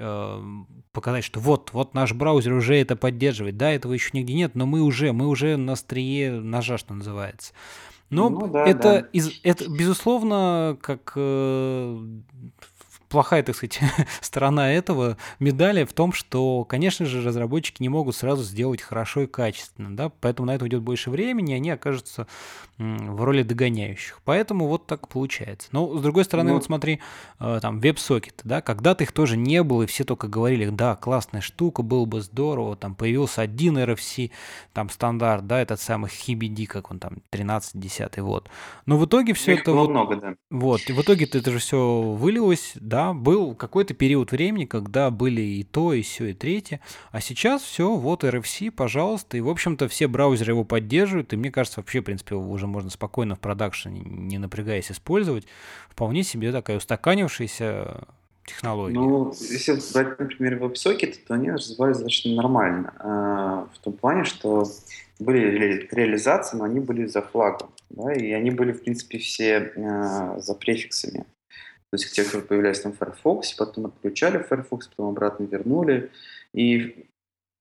показать, что вот, вот наш браузер уже это поддерживает, да, этого еще нигде нет, но мы уже, мы уже на острие ножа, что называется. Но ну, да, это, да. Из, это, безусловно, как э, плохая, так сказать, сторона этого медали в том, что, конечно же, разработчики не могут сразу сделать хорошо и качественно, да, поэтому на это уйдет больше времени, и они окажутся в роли догоняющих. Поэтому вот так получается. Но, с другой стороны, ну, вот смотри, э, там, веб-сокеты, да, когда-то их тоже не было, и все только говорили, да, классная штука, было бы здорово, там, появился один RFC, там, стандарт, да, этот самый HBD, как он там, 13-10, вот. Но в итоге все это... вот, много, да. Вот, и в итоге это же все вылилось, да, был какой-то период времени, когда были и то, и все, и третье, а сейчас все, вот RFC, пожалуйста, и, в общем-то, все браузеры его поддерживают, и мне кажется, вообще, в принципе, его уже можно спокойно в продакшене, не напрягаясь, использовать, вполне себе такая устаканившаяся технология. Ну, если брать, например, WebSocket, то они развивались достаточно нормально, а, в том плане, что были реализации, но они были за флагом, да, и они были, в принципе, все а, за префиксами. То есть те, кто появлялись там в Firefox, потом отключали Firefox, потом обратно вернули. И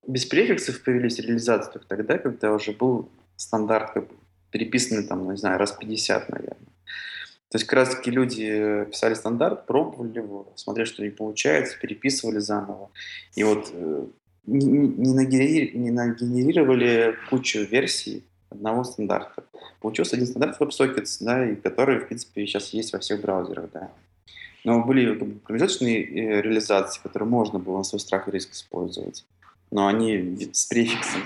без префиксов появились реализации только тогда, когда уже был стандарт как бы, переписанный там, ну, не знаю, раз 50, наверное. То есть как раз таки люди писали стандарт, пробовали его, смотрели, что не получается, переписывали заново. И вот э, не, нагенери, не нагенерировали кучу версий одного стандарта. Получился один стандарт WebSockets, да, и который, в принципе, сейчас есть во всех браузерах, да. Но были как бы, промежуточные э, реализации, которые можно было на свой страх и риск использовать. Но они с префиксом.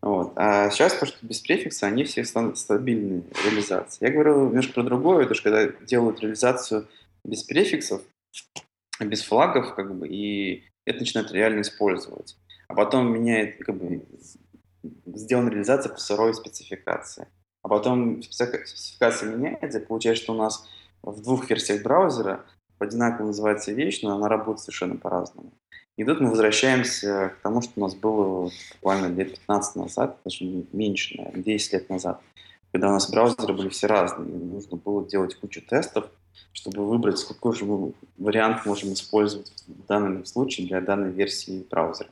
Вот. А сейчас, то, что без префикса, они все стабильные реализации. Я говорю немножко про другое, то, что когда делают реализацию без префиксов, без флагов, как бы, и это начинают реально использовать. А потом меняет, как бы, сделана реализация по сырой спецификации. А потом спецификация меняется, получается, что у нас в двух версиях браузера одинаково называется вещь, но она работает совершенно по-разному. И тут мы возвращаемся к тому, что у нас было буквально лет 15 назад, даже меньше, наверное, 10 лет назад, когда у нас браузеры были все разные. И нужно было делать кучу тестов, чтобы выбрать, какой же мы вариант можем использовать в данном случае для данной версии браузера.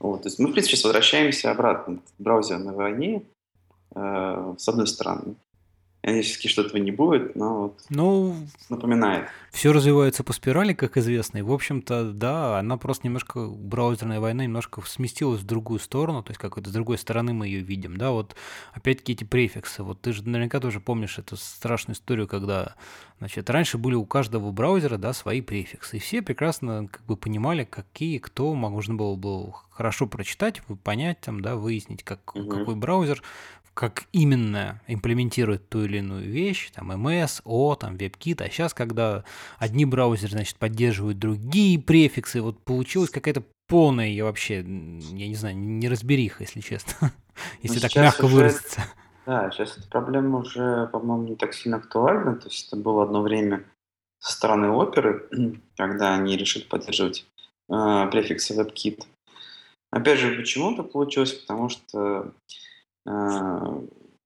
Вот, то есть мы, в принципе, сейчас возвращаемся обратно к браузерной войне, э, с одной стороны. Я надеюсь, что этого не будет, но вот ну, напоминает. Все развивается по спирали, как известно. И, в общем-то, да, она просто немножко, браузерная война немножко сместилась в другую сторону, то есть какой-то с другой стороны мы ее видим, да, вот опять-таки эти префиксы. Вот ты же наверняка тоже помнишь эту страшную историю, когда, значит, раньше были у каждого браузера, да, свои префиксы, и все прекрасно как бы понимали, какие, кто можно было бы хорошо прочитать, понять, там, да, выяснить, как, угу. какой браузер как именно имплементирует ту или иную вещь, там MS, O, там WebKit, а сейчас, когда одни браузеры, значит, поддерживают другие префиксы, вот получилась какая-то полная я вообще, я не знаю, неразбериха, если честно, если так мягко уже, выразиться. Да, сейчас эта проблема уже, по-моему, не так сильно актуальна, то есть это было одно время со стороны оперы, когда они решили поддерживать э, префиксы WebKit. Опять же, почему это получилось? Потому что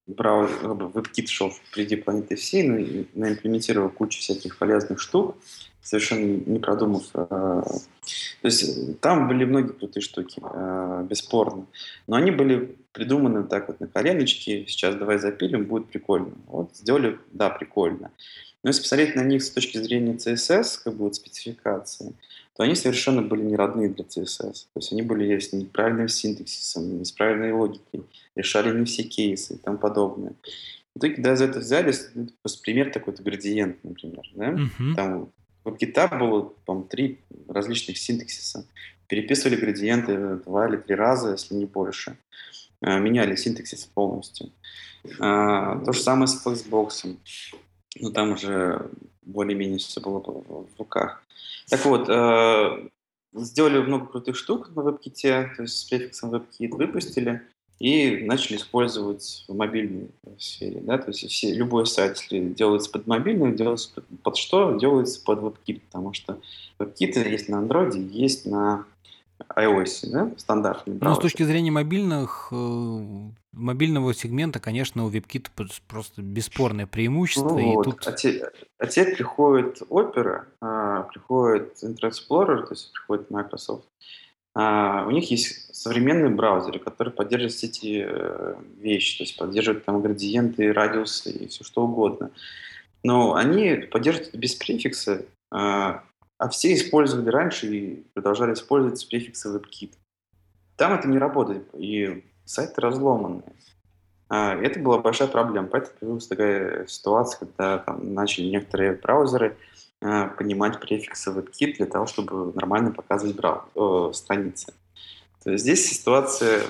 браузер, WebKit шел впереди планеты всей, но ну, наимплементировал кучу всяких полезных штук, совершенно не продумав. А, то есть там были многие крутые штуки, а, бесспорно. Но они были придуманы так вот на коленочке. Сейчас давай запилим, будет прикольно. Вот сделали, да, прикольно. Но если посмотреть на них с точки зрения CSS, как вот спецификации, то они совершенно были не родные для CSS. То есть они были с неправильным синтаксисом, с правильной логикой, решали не все кейсы и тому подобное. В итоге, когда за это взяли, просто пример такой-то градиент, например. Да? Uh-huh. Там в GitHub было, по три различных синтаксиса. Переписывали градиенты два или три раза, если не больше. А, меняли синтаксис полностью. А, то же самое с Flexbox. Ну, там уже более-менее все было в руках. Так вот, э, сделали много крутых штук на WebKit, то есть с префиксом WebKit выпустили и начали использовать в мобильной сфере. Да? То есть все, любой сайт, если делается под мобильный, делается под, под что? Делается под WebKit, потому что WebKit есть на Android, есть на iOS, да, стандартный. Ну, с точки зрения мобильных, э, мобильного сегмента, конечно, у WebKit просто бесспорное преимущество. Ну, и вот. тут... а, те, а теперь приходит Opera, а, приходит Internet Explorer, то есть приходит Microsoft. А, у них есть современные браузеры, которые поддерживают все эти э, вещи, то есть поддерживают там градиенты, радиусы и все что угодно. Но они поддерживают без префикса, а, а все использовали раньше и продолжали использовать префиксы WebKit. Там это не работает, и сайты разломанные. А, это была большая проблема, поэтому появилась такая ситуация, когда там, начали некоторые браузеры а, понимать префиксы WebKit для того, чтобы нормально показывать брау- э, страницы. То есть здесь ситуация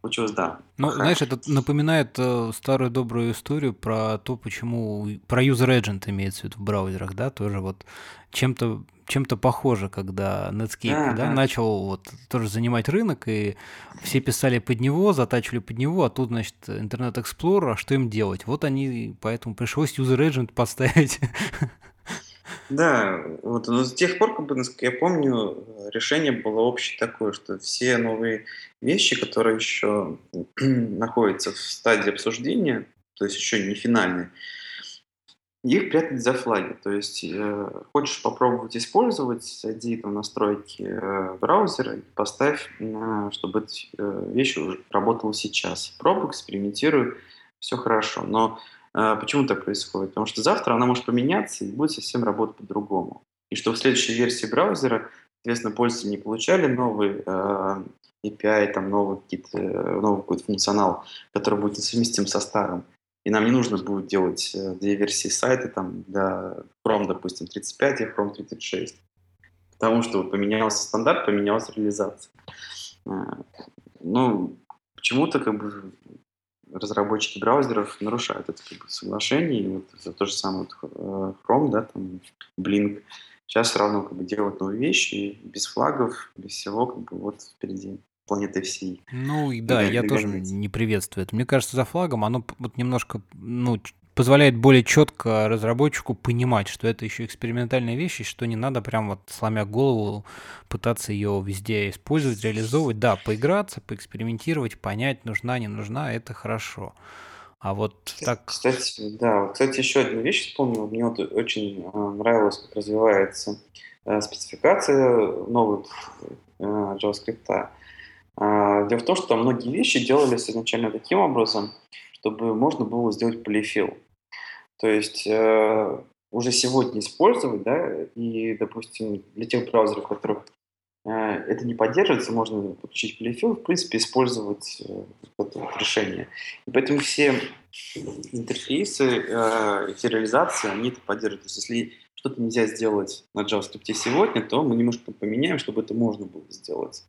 получилось, да. Ну, плохая. знаешь, это напоминает э, старую добрую историю про то, почему про user agent имеется в виду в браузерах, да, тоже вот чем-то чем-то похоже, когда Netscape ага. да, начал вот тоже занимать рынок, и все писали под него, затачивали под него, а тут, значит, Internet Explorer, а что им делать? Вот они, поэтому пришлось user agent поставить. Да, вот, но с тех пор, как бы, насколько я помню, решение было общее такое, что все новые вещи, которые еще находятся в стадии обсуждения, то есть еще не финальные, их прятать за флаги. То есть э, хочешь попробовать использовать, зайди там настройки э, браузера и поставь, э, чтобы э, вещь работала сейчас. Пробуй, экспериментируй, все хорошо. Но почему так происходит? Потому что завтра она может поменяться и будет совсем работать по-другому. И что в следующей версии браузера, соответственно, пользователи не получали новый э, API, там новый, какие-то, новый какой-то функционал, который будет несовместим со старым. И нам не нужно будет делать э, две версии сайта, там, для Chrome, допустим, 35 и Chrome 36. Потому что поменялся стандарт, поменялась реализация. Э, ну, почему-то как бы разработчики браузеров нарушают это как бы, соглашение, и вот это то же самое вот, э, Chrome, да, там, Blink, сейчас все равно как бы делают новые вещи, без флагов, без всего, как бы вот впереди планеты всей. Ну и да, я тоже не приветствую это. Мне кажется, за флагом оно вот немножко, ну, позволяет более четко разработчику понимать, что это еще экспериментальная вещь, и что не надо прям вот сломя голову пытаться ее везде использовать, реализовывать. Да, поиграться, поэкспериментировать, понять, нужна, не нужна, это хорошо. А вот так... Кстати, да, кстати, еще одну вещь вспомнил. Мне вот очень э, нравилось, как развивается э, спецификация новых э, JavaScript. А, дело в том, что многие вещи делались изначально таким образом, чтобы можно было сделать полифил. То есть э, уже сегодня использовать, да, и, допустим, для тех браузеров, которых э, это не поддерживается, можно подключить полифил, в принципе, использовать э, это вот решение. И поэтому все интерфейсы, э, все реализации, они это поддерживают. То есть если что-то нельзя сделать на JavaScript сегодня, то мы немножко поменяем, чтобы это можно было сделать.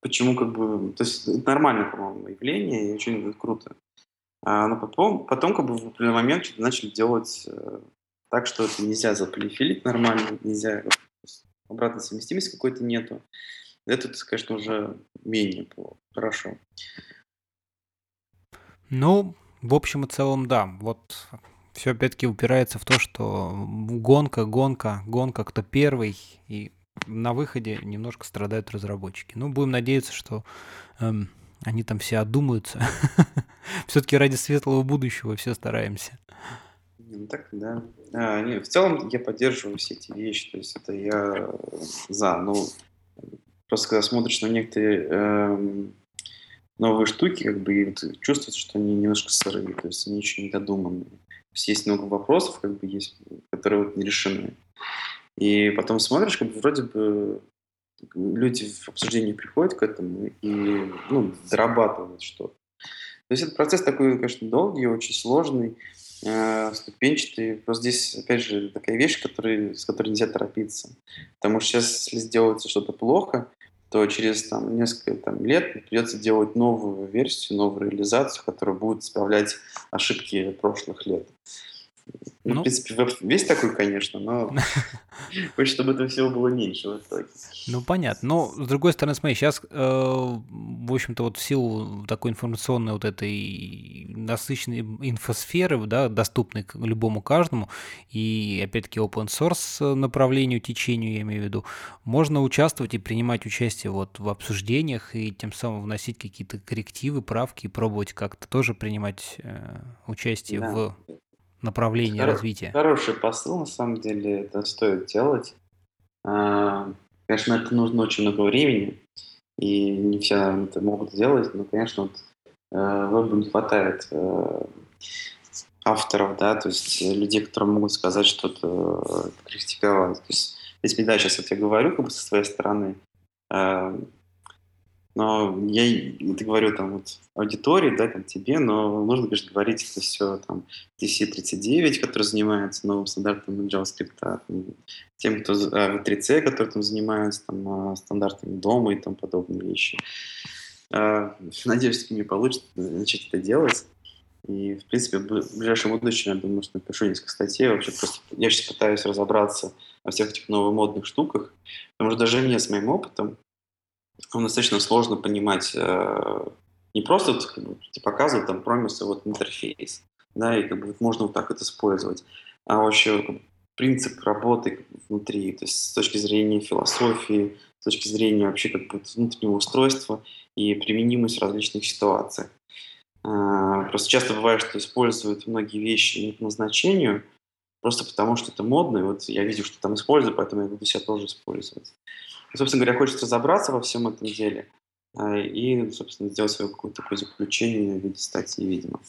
Почему как бы... То есть это нормальное, по-моему, явление и очень круто. А, но потом, потом как бы в определенный момент что-то начали делать э, так, что это нельзя заполифилить нормально, нельзя обратной совместимости какой-то нету. Это, конечно, уже менее хорошо. Ну, в общем и целом, да. Вот все опять-таки упирается в то, что гонка, гонка, гонка, кто первый, и на выходе немножко страдают разработчики. Ну, будем надеяться, что эм, они там все одумаются. Все-таки ради светлого будущего все стараемся. Ну, так, да. А, не, в целом я поддерживаю все эти вещи, то есть это я за. Ну, просто когда смотришь на некоторые эм, новые штуки, как бы чувствуется, что они немножко сырые, то есть они еще не додуманы. То есть есть много вопросов, как бы есть, которые вот не решены. И потом смотришь, как бы вроде бы люди в обсуждении приходят к этому и ну, дорабатывают что-то. То есть этот процесс такой, конечно, долгий, очень сложный, э, ступенчатый. Просто здесь, опять же, такая вещь, который, с которой нельзя торопиться. Потому что сейчас, если сделается что-то плохо, то через там, несколько там, лет придется делать новую версию, новую реализацию, которая будет исправлять ошибки прошлых лет. Ну, ну, в принципе, веб весь такой, конечно, но хочется, чтобы этого всего было меньше в итоге. Ну, понятно. Но, с другой стороны, смотри, сейчас, э, в общем-то, вот в силу такой информационной вот этой насыщенной инфосферы, да, доступной любому каждому, и, опять-таки, open source направлению, течению, я имею в виду, можно участвовать и принимать участие вот в обсуждениях, и тем самым вносить какие-то коррективы, правки, и пробовать как-то тоже принимать э, участие да. в направление Хор- развития. Хороший посыл, на самом деле, это стоит делать. А, конечно, это нужно очень много времени, и не все это могут сделать, но, конечно, вот, э, вебу не хватает э, авторов, да, то есть людей, которые могут сказать что-то, критиковать. То есть, если да, сейчас вот я говорю как бы со своей стороны, э, но я это говорю там вот аудитории, да, там тебе, но нужно, конечно, говорить это все там DC39, который занимается новым стандартом JavaScript, а, тем, кто а, V3C, который там занимается там, а, стандартами дома и тому подобные вещи. Надеюсь, что мне получится начать это делать. И, в принципе, в ближайшем будущем, я думаю, что напишу несколько статей. Вообще просто я сейчас пытаюсь разобраться во всех этих новомодных штуках, потому что даже мне с моим опытом, достаточно сложно понимать э, не просто как бы, показывать там промисы, вот интерфейс, да, и как бы можно вот так это использовать, а вообще как бы, принцип работы внутри, то есть с точки зрения философии, с точки зрения вообще как бы внутреннего устройства и применимость в различных ситуациях. А, просто часто бывает, что используют многие вещи не по назначению, просто потому что это модно, и вот я вижу, что там использую, поэтому я буду себя тоже использовать. Собственно говоря, хочется разобраться во всем этом деле э, и, собственно, сделать свое какое-то такое заключение в виде статьи, видимо.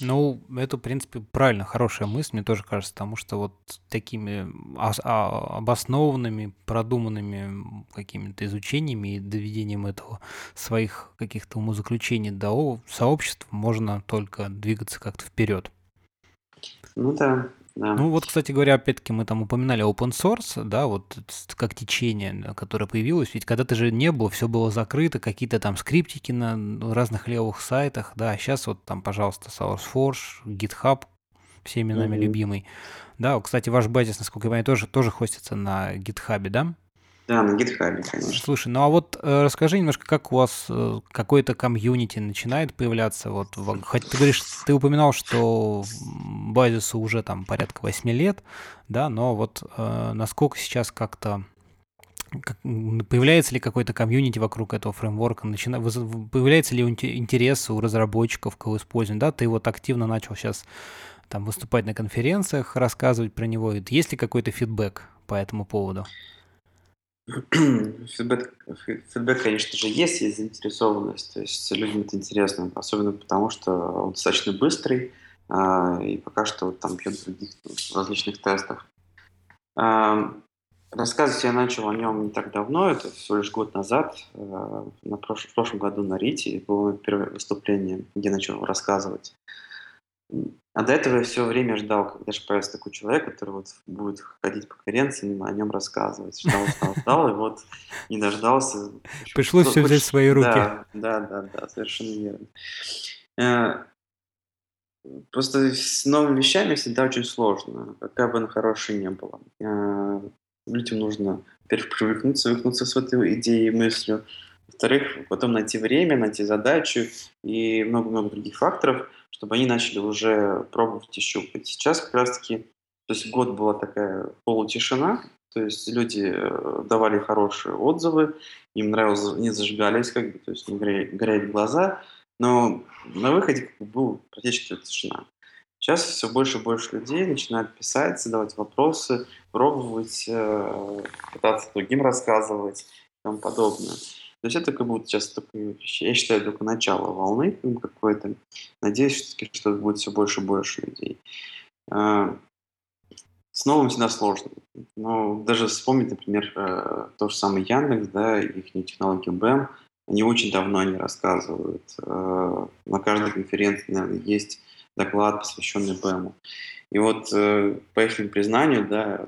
Ну, это, в принципе, правильно, хорошая мысль, мне тоже кажется, потому что вот такими а, обоснованными, продуманными какими-то изучениями и доведением этого своих каких-то умозаключений до сообщества можно только двигаться как-то вперед. Ну да. Да. Ну вот, кстати говоря, опять-таки мы там упоминали open source, да, вот как течение, которое появилось, ведь когда-то же не было, все было закрыто, какие-то там скриптики на разных левых сайтах, да, а сейчас вот там, пожалуйста, SourceForge, GitHub, всеми нами mm-hmm. любимый. Да, кстати, ваш базис, насколько я понимаю, тоже, тоже хостится на GitHub, да? Да, на GitHub, конечно. Слушай, ну а вот э, расскажи немножко, как у вас э, какой-то комьюнити начинает появляться? Вот, в, хоть ты говоришь, ты упоминал, что базису уже там порядка 8 лет, да, но вот э, насколько сейчас как-то как, появляется ли какой-то комьюнити вокруг этого фреймворка, начина, появляется ли интерес у разработчиков к его использованию, да, ты вот активно начал сейчас там выступать на конференциях, рассказывать про него, есть ли какой-то фидбэк по этому поводу? Фидбэк, фидбэк, конечно же, есть, есть заинтересованность. То есть людям это интересно, особенно потому, что он достаточно быстрый, а, и пока что вот там бьет в других различных тестах. Рассказывать я начал о нем не так давно, это всего лишь год назад, а, на прош- в прошлом году на Рите, было первое выступление, где начал рассказывать. А до этого я все время ждал, когда же появится такой человек, который вот будет ходить по конференциям, о нем рассказывать. Ждал, ждал, ждал, и вот не дождался. Пришлось все взять в свои руки. Да, да, да, да, совершенно верно. Э, просто с новыми вещами всегда очень сложно, какая бы она хорошая не была. Э, людям нужно, во-первых, привыкнуть, свыкнуться с этой идеей, мыслью. Во-вторых, потом найти время, найти задачу и много-много других факторов – чтобы они начали уже пробовать и щупать. Сейчас как раз-таки, то есть год была такая полутишина, то есть люди э, давали хорошие отзывы, им нравилось, не зажигались, как бы, то есть не горели, глаза, но на выходе как бы, был практически тишина. Сейчас все больше и больше людей начинают писать, задавать вопросы, пробовать, э, пытаться другим рассказывать и тому подобное. То есть это как будто сейчас такое, я считаю, только начало волны какой-то. Надеюсь, все-таки, что будет все больше и больше людей. А, с новым всегда сложно. Но даже вспомнить, например, э, то же самое Яндекс, да, их технологии БЭМ, они очень давно не рассказывают. Э, на каждой конференции, наверное, есть доклад, посвященный БЭМу. И вот э, по их признанию, да,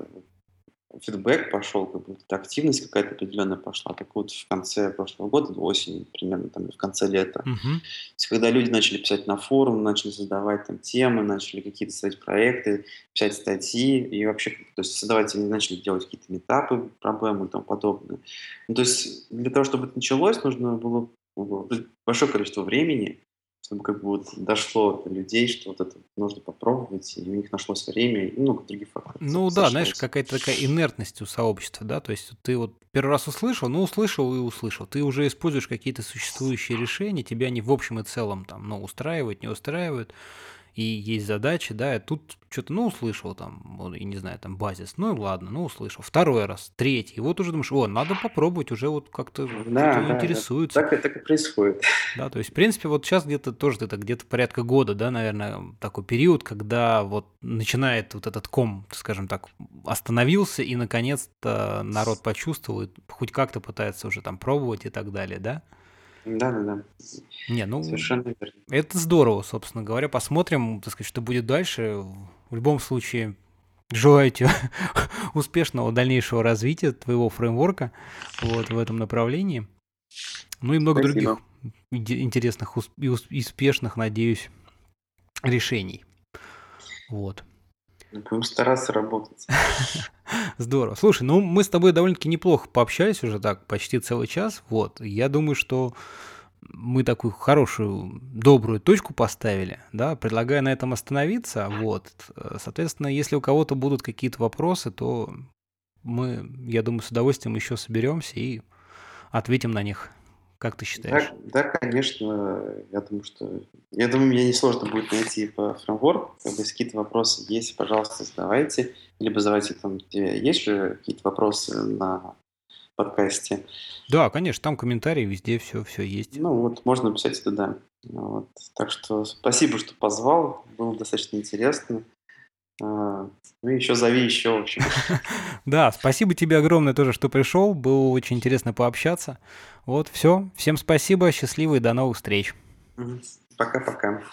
фидбэк пошел, как будто активность какая-то определенная пошла. Так вот в конце прошлого года, осени, примерно там в конце лета, uh-huh. То есть, когда люди начали писать на форум, начали создавать там темы, начали какие-то создать проекты, писать статьи и вообще, то есть создавать, они начали делать какие-то метапы, проблемы и тому подобное. Ну, то есть для того, чтобы это началось, нужно было большое количество времени, чтобы как бы вот дошло до людей, что вот это нужно попробовать, и у них нашлось время, и много других факторов. Ну да, знаешь, какая-то такая инертность у сообщества, да, то есть ты вот первый раз услышал, ну услышал и услышал, ты уже используешь какие-то существующие решения, тебя они в общем и целом там, ну, устраивают, не устраивают, и есть задачи, да, и тут что-то, ну, услышал там, и не знаю, там базис, ну, ладно, ну, услышал. Второй раз, третий, и вот уже думаешь, о, надо попробовать, уже вот как-то да, да, интересуется. Да, так, так и происходит. Да, то есть, в принципе, вот сейчас где-то тоже это где-то порядка года, да, наверное, такой период, когда вот начинает вот этот ком, скажем так, остановился, и наконец-то народ почувствовал, и хоть как-то пытается уже там пробовать и так далее, да? Да-да-да. Не, ну, Совершенно верно. это здорово, собственно говоря. Посмотрим, так сказать, что будет дальше. В любом случае, желаю тебе успешного дальнейшего развития твоего фреймворка вот в этом направлении. Ну и много Спасибо. других интересных и успешных, надеюсь, решений. Вот. Будем стараться работать. Здорово. Слушай, ну мы с тобой довольно-таки неплохо пообщались уже так почти целый час. Вот. Я думаю, что мы такую хорошую, добрую точку поставили, да, предлагаю на этом остановиться, вот. Соответственно, если у кого-то будут какие-то вопросы, то мы, я думаю, с удовольствием еще соберемся и ответим на них. Как ты считаешь? Да, да, конечно. Я думаю, что я думаю, мне несложно будет найти по фреймворку. Если какие-то вопросы есть, пожалуйста, задавайте. Либо задавайте там, где есть же какие-то вопросы на подкасте. Да, конечно, там комментарии везде все, все есть. Ну вот, можно писать туда. Вот. Так что спасибо, что позвал. Было достаточно интересно. А, ну, еще зови еще, в общем. Да, спасибо тебе огромное тоже, что пришел. Было очень интересно пообщаться. Вот, все. Всем спасибо, счастливо и до новых встреч. Пока-пока.